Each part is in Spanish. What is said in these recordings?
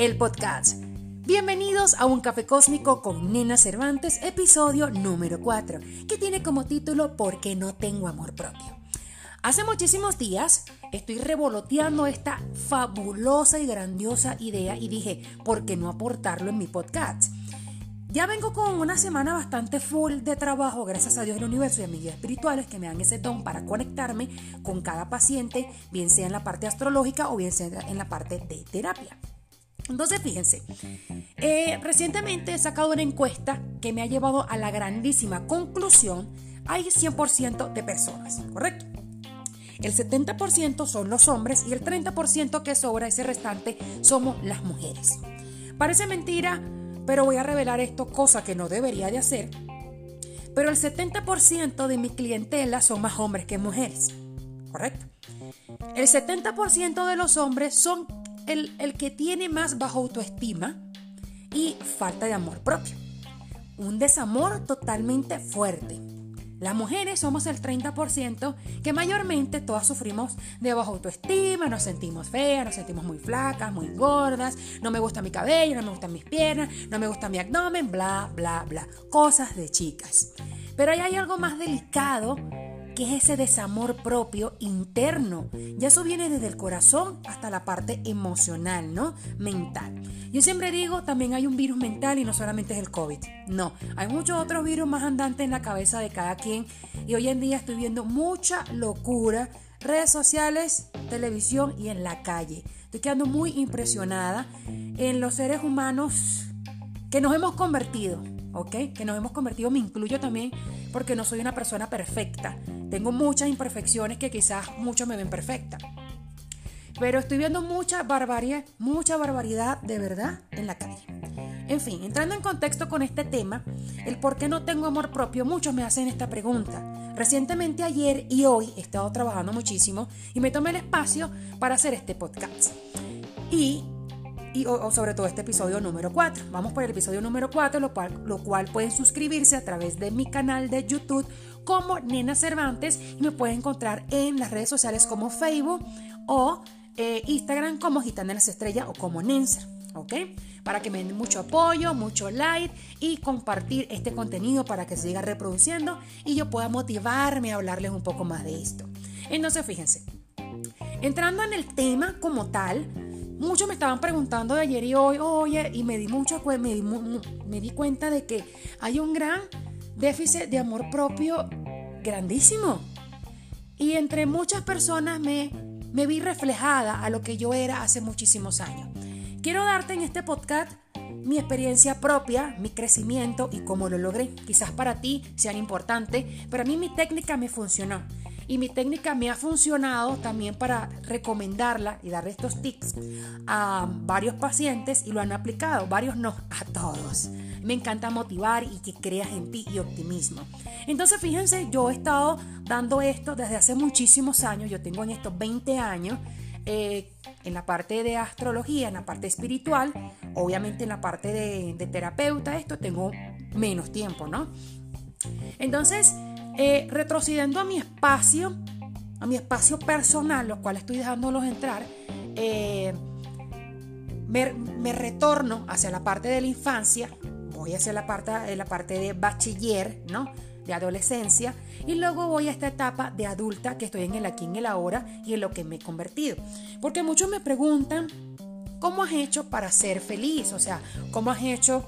el podcast. Bienvenidos a un café cósmico con Nena Cervantes, episodio número 4, que tiene como título ¿Por qué no tengo amor propio? Hace muchísimos días estoy revoloteando esta fabulosa y grandiosa idea y dije, ¿por qué no aportarlo en mi podcast? Ya vengo con una semana bastante full de trabajo, gracias a Dios del universo y a mis guías espirituales que me dan ese don para conectarme con cada paciente, bien sea en la parte astrológica o bien sea en la parte de terapia. Entonces, fíjense, eh, recientemente he sacado una encuesta que me ha llevado a la grandísima conclusión, hay 100% de personas, ¿correcto? El 70% son los hombres y el 30% que sobra, ese restante, somos las mujeres. Parece mentira, pero voy a revelar esto, cosa que no debería de hacer. Pero el 70% de mi clientela son más hombres que mujeres, ¿correcto? El 70% de los hombres son el, el que tiene más bajo autoestima y falta de amor propio. Un desamor totalmente fuerte. Las mujeres somos el 30% que mayormente todas sufrimos de baja autoestima, nos sentimos feas, nos sentimos muy flacas, muy gordas, no me gusta mi cabello, no me gustan mis piernas, no me gusta mi abdomen, bla, bla, bla. Cosas de chicas. Pero ahí hay algo más delicado es ese desamor propio interno. Ya eso viene desde el corazón hasta la parte emocional, ¿no? Mental. Yo siempre digo, también hay un virus mental y no solamente es el COVID. No, hay muchos otros virus más andantes en la cabeza de cada quien y hoy en día estoy viendo mucha locura, redes sociales, televisión y en la calle. Estoy quedando muy impresionada en los seres humanos que nos hemos convertido, ¿ok? Que nos hemos convertido, me incluyo también porque no soy una persona perfecta. Tengo muchas imperfecciones que quizás muchos me ven perfecta. Pero estoy viendo mucha barbarie, mucha barbaridad de verdad en la calle. En fin, entrando en contexto con este tema, el por qué no tengo amor propio, muchos me hacen esta pregunta. Recientemente ayer y hoy he estado trabajando muchísimo y me tomé el espacio para hacer este podcast. Y y o, sobre todo este episodio número 4. Vamos por el episodio número 4, lo cual, pueden suscribirse a través de mi canal de YouTube como Nena Cervantes y me pueden encontrar en las redes sociales como Facebook o eh, Instagram como Gitana las Estrellas o como Nenser. ¿Ok? Para que me den mucho apoyo, mucho like y compartir este contenido para que se siga reproduciendo y yo pueda motivarme a hablarles un poco más de esto. Entonces, fíjense, entrando en el tema como tal, muchos me estaban preguntando de ayer y hoy, oye, y me di mucho, me di, me di cuenta de que hay un gran déficit de amor propio grandísimo. Y entre muchas personas me, me vi reflejada a lo que yo era hace muchísimos años. Quiero darte en este podcast mi experiencia propia, mi crecimiento y cómo lo logré. Quizás para ti sean importantes, pero a mí mi técnica me funcionó. Y mi técnica me ha funcionado también para recomendarla y dar estos tips a varios pacientes y lo han aplicado, varios no, a todos. Me encanta motivar y que creas en ti y optimismo. Entonces fíjense, yo he estado dando esto desde hace muchísimos años, yo tengo en estos 20 años. Eh, en la parte de astrología, en la parte espiritual, obviamente en la parte de, de terapeuta, esto tengo menos tiempo, ¿no? Entonces, eh, retrocediendo a mi espacio, a mi espacio personal, los cuales estoy dejándolos entrar, eh, me, retorno hacia la parte de la infancia, voy hacia la parte, eh, la parte de bachiller, ¿no? de adolescencia y luego voy a esta etapa de adulta que estoy en el aquí en el ahora y en lo que me he convertido. Porque muchos me preguntan, ¿cómo has hecho para ser feliz? O sea, ¿cómo has hecho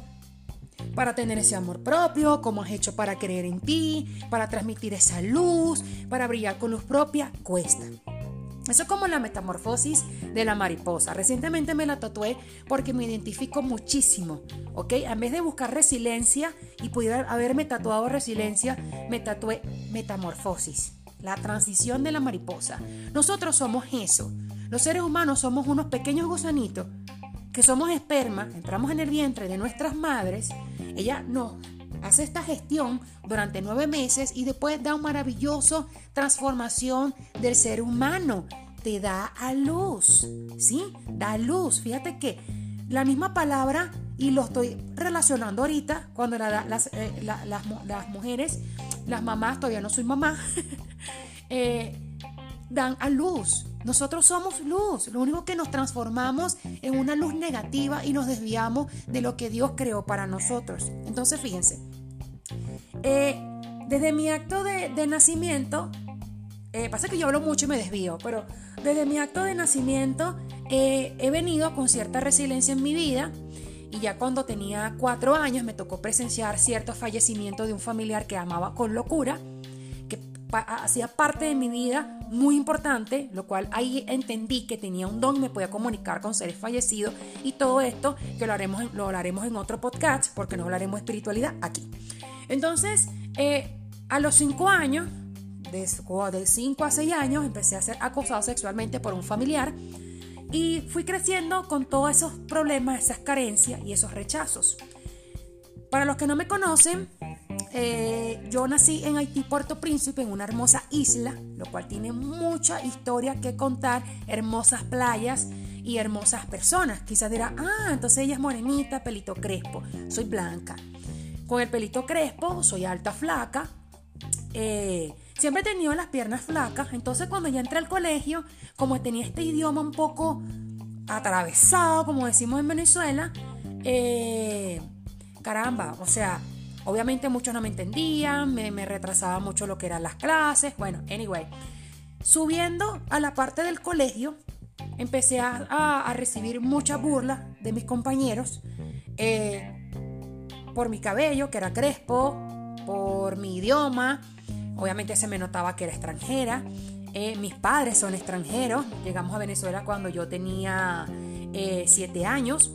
para tener ese amor propio, cómo has hecho para creer en ti, para transmitir esa luz, para brillar con luz propia, cuesta. Eso es como la metamorfosis de la mariposa. Recientemente me la tatué porque me identifico muchísimo, ¿ok? En vez de buscar resiliencia y pudiera haberme tatuado resiliencia, me tatué metamorfosis, la transición de la mariposa. Nosotros somos eso. Los seres humanos somos unos pequeños gusanitos que somos esperma, entramos en el vientre de nuestras madres, ella nos hace esta gestión durante nueve meses y después da una maravillosa transformación del ser humano. Te da a luz, ¿sí? Da luz. Fíjate que la misma palabra, y lo estoy relacionando ahorita, cuando las, eh, las, mujeres, las mamás, todavía no soy mamá, eh, dan a luz. Nosotros somos luz, lo único que nos transformamos en una luz negativa y nos desviamos de lo que Dios creó para nosotros. Entonces, fíjense, eh, desde mi acto de, nacimiento, eh, pasa que yo hablo mucho y me desvío, pero desde mi acto de nacimiento eh, he venido con cierta resiliencia en mi vida y ya cuando tenía cuatro años me tocó presenciar cierto fallecimiento de un familiar que amaba con locura hacía parte de mi vida muy importante, lo cual ahí entendí que tenía un don, me podía comunicar con seres fallecidos y todo esto que lo haremos, lo hablaremos en otro podcast porque no hablaremos de espiritualidad aquí. Entonces, eh, a los cinco años, de, de cinco a seis años, empecé a ser acosado sexualmente por un familiar y fui creciendo con todos esos problemas, esas carencias y esos rechazos. Para los que no me conocen, eh, yo nací en Haití, Puerto Príncipe, en una hermosa isla, lo cual tiene mucha historia que contar, hermosas playas y hermosas personas. Quizás dirá, ah, entonces ella es morenita, pelito crespo, soy blanca. Con el pelito crespo, soy alta, flaca. Eh, siempre he tenido las piernas flacas, entonces cuando ya entré al colegio, como tenía este idioma un poco atravesado, como decimos en Venezuela, eh, caramba, o sea, obviamente muchos no me entendían, me, retrasaba mucho lo que eran las clases, bueno, anyway. Subiendo a la parte del colegio, empecé a, recibir mucha burla de mis compañeros eh, por mi cabello, que era crespo, por mi idioma, obviamente se me notaba que era extranjera. Eh, mis padres son extranjeros, llegamos a Venezuela cuando yo tenía 7 eh, años.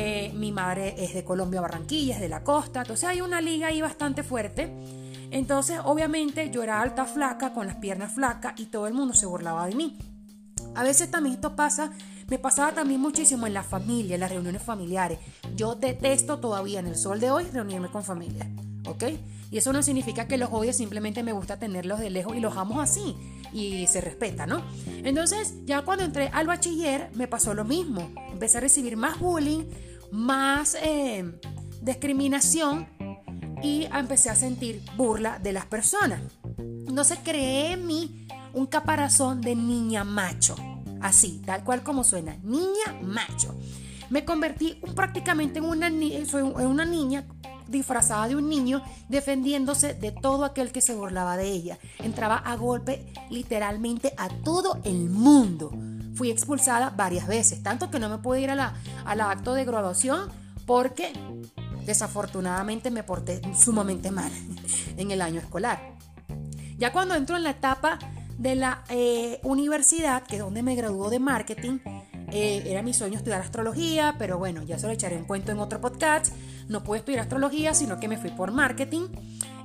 Eh, mi madre es de Colombia, Barranquilla, es de la costa. Entonces hay una liga ahí bastante fuerte. Entonces, obviamente, yo era alta, flaca, con las piernas flacas y todo el mundo se burlaba de mí. A veces también esto pasa, me pasaba también muchísimo en la familia, en las reuniones familiares. Yo detesto todavía en el sol de hoy reunirme con familia, ¿ok? Y eso no significa que los odio, simplemente me gusta tenerlos de lejos y los amo así y se respeta, ¿no? Entonces, ya cuando entré al bachiller me pasó lo mismo. Empecé a recibir más bullying, más eh, discriminación y empecé a sentir burla de las personas. Entonces creé en mí un caparazón de niña macho, así, tal cual como suena, niña macho. Me convertí prácticamente en una, en una niña disfrazada de un niño defendiéndose de todo aquel que se burlaba de ella. Entraba a golpe literalmente a todo el mundo. Fui expulsada varias veces, tanto que no me pude ir a la, al acto de graduación porque desafortunadamente me porté sumamente mal en el año escolar. Ya cuando entro en la etapa de la eh, universidad, que es donde me graduó de marketing, eh, era mi sueño estudiar astrología, pero bueno, ya se lo echaré en cuento en otro podcast. No pude estudiar astrología, sino que me fui por marketing.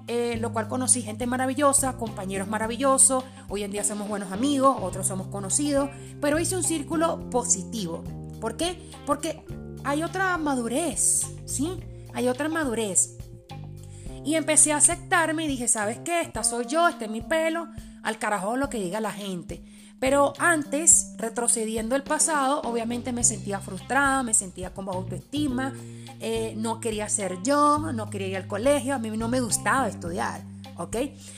Eh, lo cual conocí gente maravillosa, compañeros maravillosos, hoy en día somos buenos amigos, otros somos conocidos, pero hice un círculo positivo. ¿Por qué? Porque hay otra madurez, ¿sí? Hay otra madurez. Y empecé a aceptarme y dije, ¿sabes qué? Esta soy yo, este es mi pelo, al carajo lo que diga la gente. Pero antes, retrocediendo el pasado, obviamente me sentía frustrada, me sentía con baja autoestima, eh, no quería ser yo, no quería ir al colegio, a mí no me gustaba estudiar. ¿ok?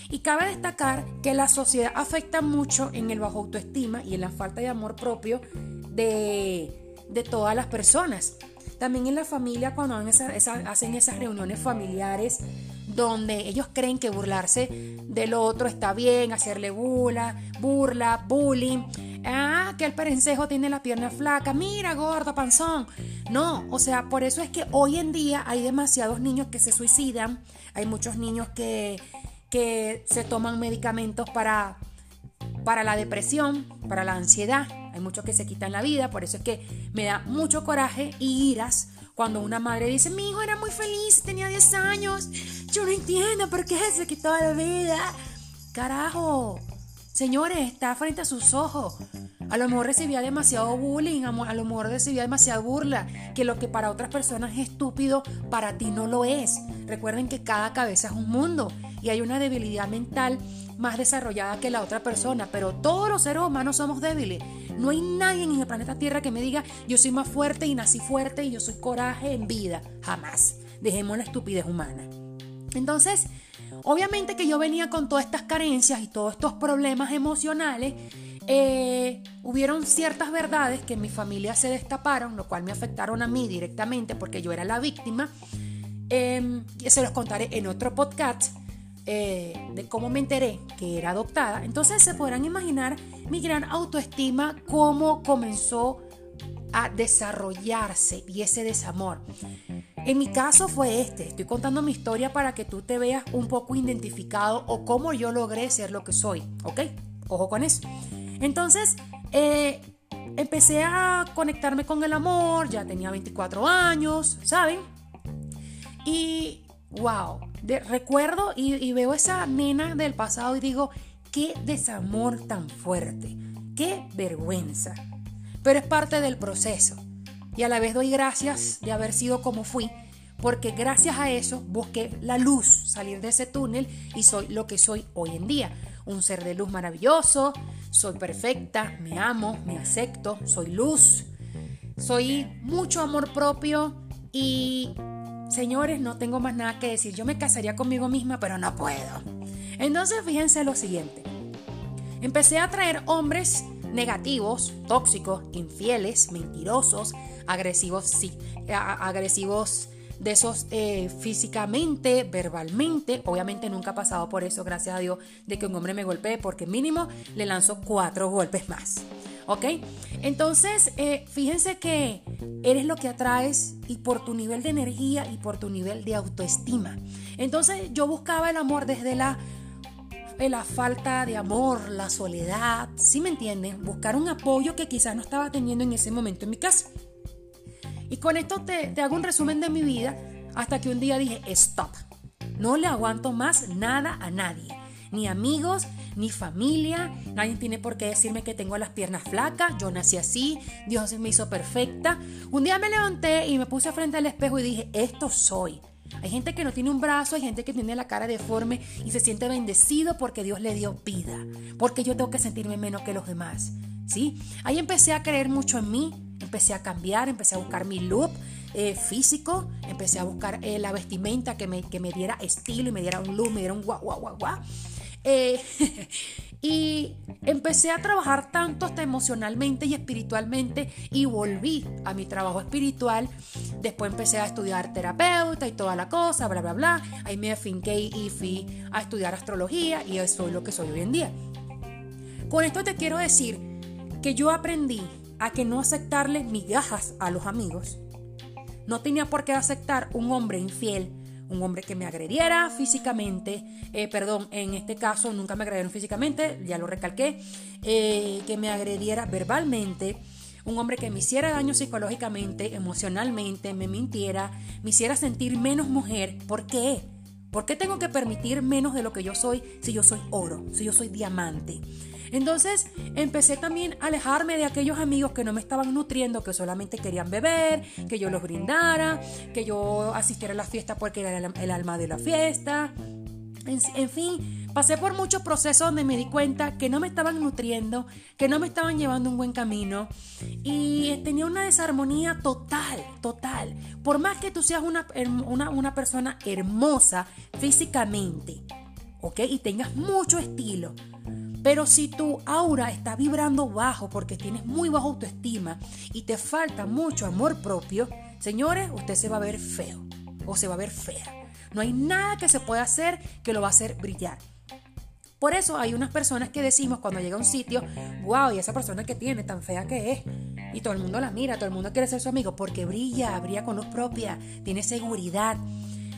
Y cabe destacar que la sociedad afecta mucho en el bajo autoestima y en la falta de amor propio de, de todas las personas. También en la familia, cuando hacen esas reuniones familiares, donde ellos creen que burlarse del otro está bien, hacerle burla, burla, bullying. Ah, que el perencejo tiene la pierna flaca, mira, gordo, panzón. No, o sea, por eso es que hoy en día hay demasiados niños que se suicidan, hay muchos niños que, que se toman medicamentos para, para la depresión, para la ansiedad, hay muchos que se quitan la vida, por eso es que me da mucho coraje y iras cuando una madre dice, mi hijo era muy feliz, tenía 10 años, yo no entiendo por qué se quitó la vida. Carajo, señores, está frente a sus ojos. A lo mejor recibía demasiado bullying, a lo mejor recibía demasiada burla, que lo que para otras personas es estúpido, para ti no lo es. Recuerden que cada cabeza es un mundo y hay una debilidad mental más desarrollada que la otra persona, pero todos los seres humanos somos débiles. No hay nadie en el planeta Tierra que me diga yo soy más fuerte y nací fuerte y yo soy coraje en vida. Jamás. Dejemos la estupidez humana. Entonces, obviamente que yo venía con todas estas carencias y todos estos problemas emocionales eh, hubieron ciertas verdades que en mi familia se destaparon, lo cual me afectaron a mí directamente porque yo era la víctima. Eh, se los contaré en otro podcast eh, de cómo me enteré que era adoptada. Entonces se podrán imaginar mi gran autoestima, cómo comenzó a desarrollarse y ese desamor. En mi caso fue este, estoy contando mi historia para que tú te veas un poco identificado o cómo yo logré ser lo que soy, ¿ok? Ojo con eso. Entonces, eh, empecé a conectarme con el amor, ya tenía 24 años, ¿saben? Y, wow, recuerdo y, y veo esa nena del pasado y digo, qué desamor tan fuerte, qué vergüenza. Pero es parte del proceso. Y a la vez doy gracias de haber sido como fui, porque gracias a eso busqué la luz, salir de ese túnel y soy lo que soy hoy en día un ser de luz maravilloso, soy perfecta, me amo, me acepto, soy luz, soy mucho amor propio y señores, no tengo más nada que decir. Yo me casaría conmigo misma, pero no puedo. Entonces fíjense lo siguiente. Empecé a traer hombres negativos, tóxicos, infieles, mentirosos, agresivos, sí, agresivos de esos eh, físicamente, verbalmente. Obviamente nunca ha pasado por eso, gracias a Dios, de que un hombre me golpee, porque mínimo le lanzo cuatro golpes más. ¿Ok? Entonces, eh, fíjense que eres lo que atraes y por tu nivel de energía y por tu nivel de autoestima. Entonces, yo buscaba el amor desde la eh, la falta de amor, la soledad, ¿sí me entienden? Buscar un apoyo que quizás no estaba teniendo en ese momento en mi casa. Y con esto te, hago un resumen de mi vida hasta que un día dije, stop, no le aguanto más nada a nadie, ni amigos, ni familia, nadie tiene por qué decirme que tengo las piernas flacas, yo nací así, Dios me hizo perfecta. Un día me levanté y me puse frente al espejo y dije, esto soy. Hay gente que no tiene un brazo, hay gente que tiene la cara deforme y se siente bendecido porque Dios le dio vida, porque yo tengo que sentirme menos que los demás. ¿Sí? Ahí empecé a creer mucho en mí, empecé a cambiar, empecé a buscar mi look eh, físico, empecé a buscar eh, la vestimenta que me, que me, diera estilo y me diera un look, me diera un guau, guau, guau, guau. Eh, y empecé a trabajar tanto hasta emocionalmente y espiritualmente y volví a mi trabajo espiritual. Después empecé a estudiar terapeuta y toda la cosa, bla, bla, bla. Ahí me afinqué y fui a estudiar astrología y eso es lo que soy hoy en día. Con esto te quiero decir que yo aprendí a que no aceptarle migajas a los amigos. No tenía por qué aceptar un hombre infiel, un hombre que me agrediera físicamente, eh, perdón, en este caso nunca me agredieron físicamente, ya lo recalqué, eh, que me agrediera verbalmente, un hombre que me hiciera daño psicológicamente, emocionalmente, me mintiera, me hiciera sentir menos mujer. ¿Por qué? ¿Por qué tengo que permitir menos de lo que yo soy si yo soy oro, si yo soy diamante? Entonces empecé también a alejarme de aquellos amigos que no me estaban nutriendo, que solamente querían beber, que yo los brindara, que yo asistiera a la fiesta porque era el, alma de la fiesta. En, fin, pasé por muchos procesos donde me di cuenta que no me estaban nutriendo, que no me estaban llevando un buen camino y tenía una desarmonía total, total. Por más que tú seas una, una, una persona hermosa físicamente, ¿ok? Y tengas mucho estilo, pero si tu aura está vibrando bajo porque tienes muy baja autoestima y te falta mucho amor propio, señores, usted se va a ver feo o se va a ver fea. No hay nada que se pueda hacer que lo va a hacer brillar. Por eso hay unas personas que decimos cuando llega a un sitio, wow, y esa persona que tiene tan fea que es. Y todo el mundo la mira, todo el mundo quiere ser su amigo porque brilla, brilla con luz propia, tiene seguridad.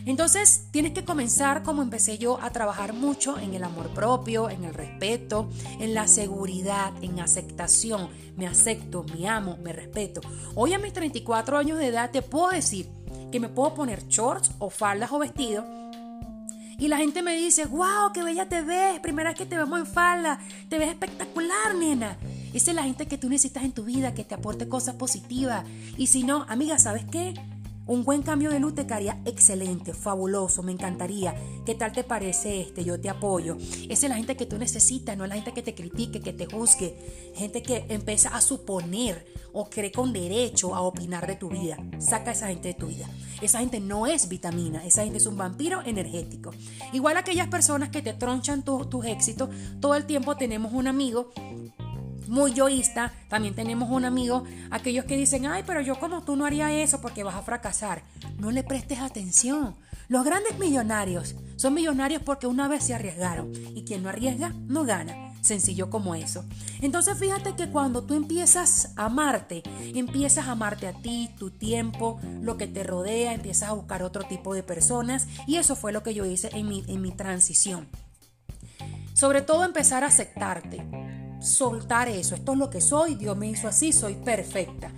Entonces tienes que comenzar como empecé yo a trabajar mucho en el amor propio, en el respeto, en la seguridad, en aceptación. Me acepto, me amo, me respeto. Hoy a mis 34 años de edad te puedo decir que me puedo poner shorts o faldas o vestidos y la gente me dice, wow, qué bella te ves, primera vez que te vemos en falda, te ves espectacular, nena. Esa es la gente que tú necesitas en tu vida, que te aporte cosas positivas. Y si no, amiga, ¿sabes qué? Un buen cambio de luz te quedaría excelente, fabuloso, me encantaría. ¿Qué tal te parece este? Yo te apoyo. Esa es la gente que tú necesitas, no es la gente que te critique, que te juzgue. Gente que empieza a suponer o cree con derecho a opinar de tu vida. Saca a esa gente de tu vida. Esa gente no es vitamina, esa gente es un vampiro energético. Igual aquellas personas que te tronchan tus éxitos, todo el tiempo tenemos un amigo muy yoísta, también tenemos un amigo, aquellos que dicen, ay, pero yo como tú no haría eso porque vas a fracasar. No le prestes atención. Los grandes millonarios son millonarios porque una vez se arriesgaron y quien no arriesga no gana. Sencillo como eso. Entonces fíjate que cuando tú empiezas a amarte, empiezas a amarte a ti, tu tiempo, lo que te rodea, empiezas a buscar otro tipo de personas y eso fue lo que yo hice en mi, en mi transición. Sobre todo empezar a aceptarte, soltar eso, esto es lo que soy, Dios me hizo así, soy perfecta.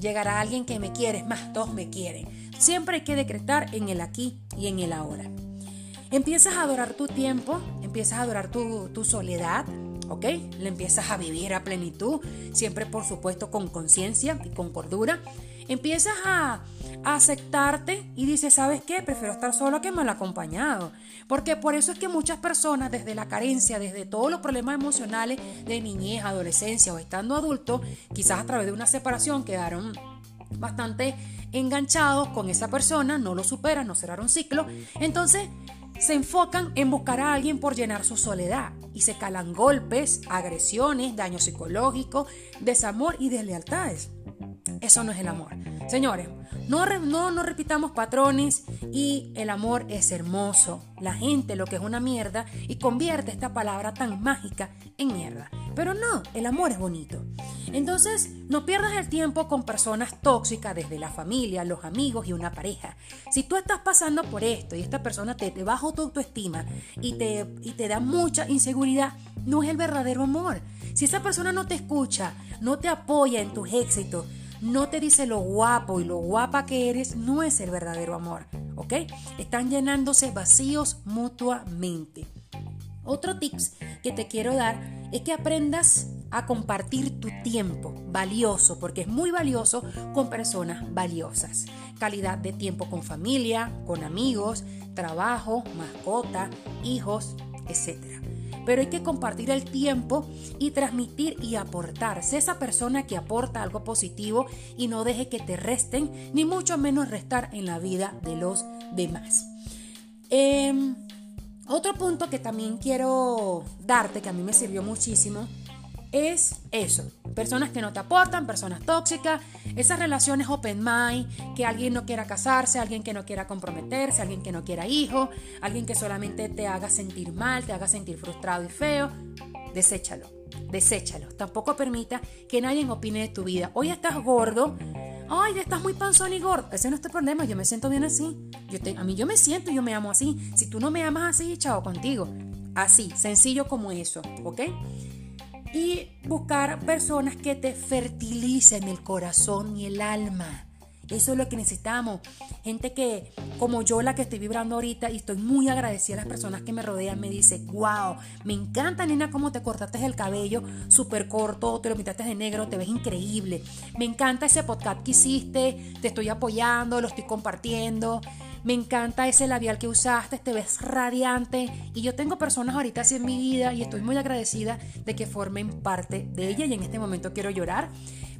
Llegará alguien que me quiere, más todos me quieren. Siempre hay que decretar en el aquí y en el ahora. Empiezas a adorar tu tiempo, empiezas a adorar tu, tu soledad, ¿ok? Le empiezas a vivir a plenitud, siempre por supuesto con conciencia y con cordura. Empiezas a, aceptarte y dices, ¿sabes qué? Prefiero estar solo que mal acompañado. Porque por eso es que muchas personas desde la carencia, desde todos los problemas emocionales de niñez, adolescencia o estando adulto, quizás a través de una separación quedaron bastante enganchados con esa persona, no lo superan, no cerraron ciclo. Entonces se enfocan en buscar a alguien por llenar su soledad y se calan golpes, agresiones, daño psicológico, desamor y deslealtades. Eso no es el amor. Señores, no, no, no repitamos patrones y el amor es hermoso. La gente lo que es una mierda y convierte esta palabra tan mágica en mierda. Pero no, el amor es bonito. Entonces, no pierdas el tiempo con personas tóxicas desde la familia, los amigos y una pareja. Si tú estás pasando por esto y esta persona te, te baja tu autoestima y te, y te da mucha inseguridad, no es el verdadero amor. Si esa persona no te escucha, no te apoya en tus éxitos, no te dice lo guapo y lo guapa que eres, no es el verdadero amor, ¿ok? Están llenándose vacíos mutuamente. Otro tips que te quiero dar es que aprendas a compartir tu tiempo valioso, porque es muy valioso con personas valiosas. Calidad de tiempo con familia, con amigos, trabajo, mascota, hijos, etc pero hay que compartir el tiempo y transmitir y aportar. Sé esa persona que aporta algo positivo y no deje que te resten, ni mucho menos restar en la vida de los demás. Em, otro punto que también quiero darte, que a mí me sirvió muchísimo, es eso. Personas que no te aportan, personas tóxicas, esas relaciones open mind, que alguien no quiera casarse, alguien que no quiera comprometerse, alguien que no quiera hijo, alguien que solamente te haga sentir mal, te haga sentir frustrado y feo. Deséchalo, deséchalo. Tampoco permita que nadie opine de tu vida. Hoy estás gordo, ay, estás muy panzón y gordo. Ese no es tu problema, yo me siento bien así. A mí yo me siento, yo me amo así. Si tú no me amas así, chao contigo. Así, sencillo como eso, ¿ok? y buscar personas que te fertilicen el corazón y el alma. Eso es lo que necesitamos. Gente que, como yo, la que estoy vibrando ahorita, y estoy muy agradecida a las personas que me rodean, me dice, wow, me encanta, nena, cómo te cortaste el cabello súper corto, te lo pintaste de negro, te ves increíble. Me encanta ese podcast que hiciste, te estoy apoyando, lo estoy compartiendo. Me encanta ese labial que usaste, te ves radiante. Y yo tengo personas ahorita así en mi vida y estoy muy agradecida de que formen parte de ella. Y en este momento quiero llorar.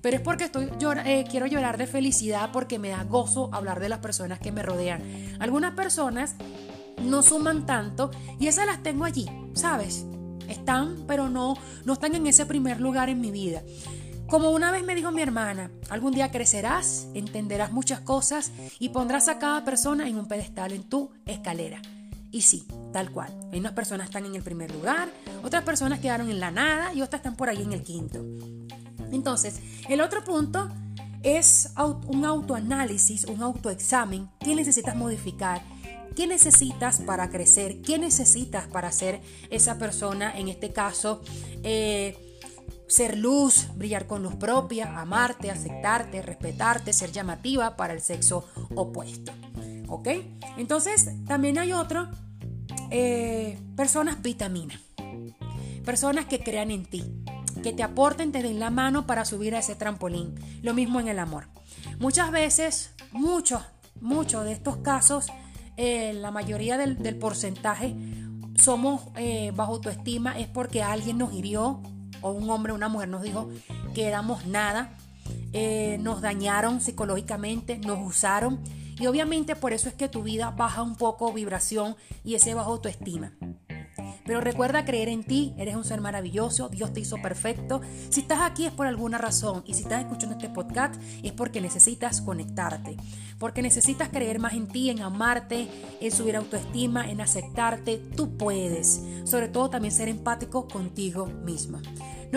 Pero es porque estoy eh, quiero llorar de felicidad porque me da gozo hablar de las personas que me rodean. Algunas personas no suman tanto y esas las tengo allí, ¿sabes? Están, pero no, no están en ese primer lugar en mi vida. Como una vez me dijo mi hermana, algún día crecerás, entenderás muchas cosas y pondrás a cada persona en un pedestal en tu escalera. Y sí, tal cual. Hay unas personas están en el primer lugar, otras personas quedaron en la nada y otras están por ahí en el quinto. Entonces, el otro punto es un autoanálisis, un autoexamen. ¿Qué necesitas modificar? ¿Qué necesitas para crecer? ¿Qué necesitas para ser esa persona? En este caso, eh, ser luz, brillar con luz propia, amarte, aceptarte, respetarte, ser llamativa para el sexo opuesto. ¿Ok? Entonces, también hay otro, eh, personas vitamina. Personas que crean en ti, que te aporten, te den la mano para subir a ese trampolín. Lo mismo en el amor. Muchas veces, muchos, muchos de estos casos, eh, la mayoría del, porcentaje, somos eh, bajo autoestima es porque alguien nos hirió, o un hombre o una mujer nos dijo que éramos nada, eh, nos dañaron psicológicamente, nos usaron y obviamente por eso es que tu vida baja un poco vibración y ese bajo autoestima. Pero recuerda creer en ti, eres un ser maravilloso, Dios te hizo perfecto. Si estás aquí es por alguna razón y si estás escuchando este podcast es porque necesitas conectarte, porque necesitas creer más en ti, en amarte, en subir autoestima, en aceptarte. Tú puedes, sobre todo también ser empático contigo misma.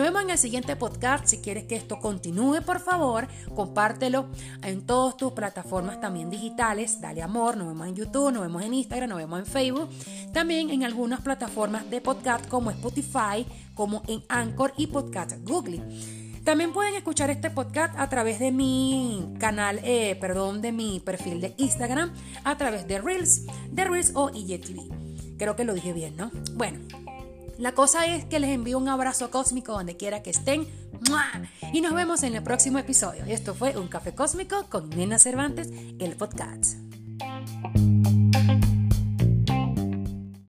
Nos vemos en el siguiente podcast. Si quieres que esto continúe, por favor, compártelo en todas tus plataformas también digitales. Dale amor. Nos vemos en YouTube, nos vemos en Instagram, nos vemos en Facebook. También en algunas plataformas de podcast como Spotify, como en Anchor y Podcast Google. También pueden escuchar este podcast a través de mi canal, eh, perdón, de mi perfil de Instagram, a través de Reels, de Reels o IGTV. Creo que lo dije bien, ¿no? Bueno, la cosa es que les envío un abrazo cósmico donde quiera que estén. Y nos vemos en el próximo episodio. Esto fue Un Café Cósmico con Nena Cervantes, el podcast.